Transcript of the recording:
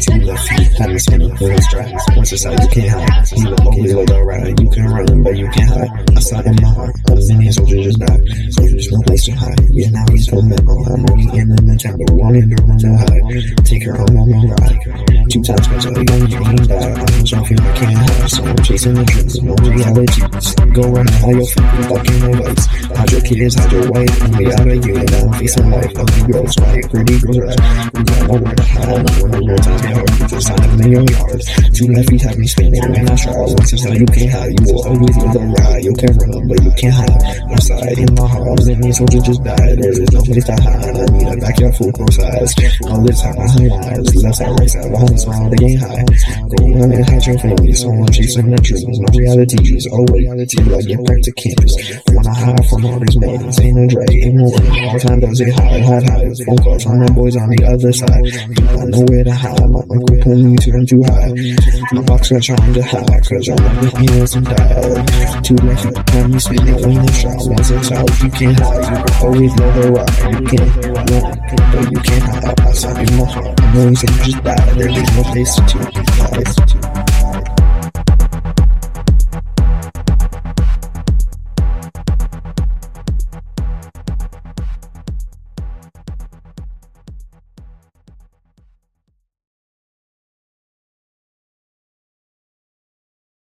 Two left feet, me spinning, feeling straps. Once inside, you can't hide. You look always like a ride. You can run, but you can't hide. I saw in my heart, a million soldiers just died. Soldiers no place to hide. Yeah, now he's at home. I'm only in the town, but one in the room to hide. Take her home on my ride. Two times, cause I young dream died. I'm so feel I can't hide. So I'm chasing the dreams, no realities. Go run how your back in my legs. Hide your kids, hide your wife, and we out of. Now I'm facing life. Ugly girls, right? Pretty girls, right? We got nowhere to hide. When the world times get hard, you just sign up in your yard. Two left feet have me spinning when I try. Once it's you can't hide. You will always live the ride. You can run, but you can't hide. Outside in my heart, then these soldiers just died. There is no place to hide. I need a backyard full close eyes. All the time I hide eyes. Left side, right side, behind smile, they ain't high. Go run and hide your family. So I'm chasing the dreams. No realities. Oh wait, till I get back to campus. Wanna hide from all these mornings. Ain't no drag, ain't no worry. All the time does it hide, hide, hide. Phone calls from my boys on the other side. I know where to hide. My uncle pulling me to them too high. My box are trying to hide. Cause I'm like the hands and die. Two left feet, have me spinning when the shot. Once it's out, you can't hide. You always know the rock. You can't run, but you can't hide. Outside in my heart. I know you said you just. There is no place to hide.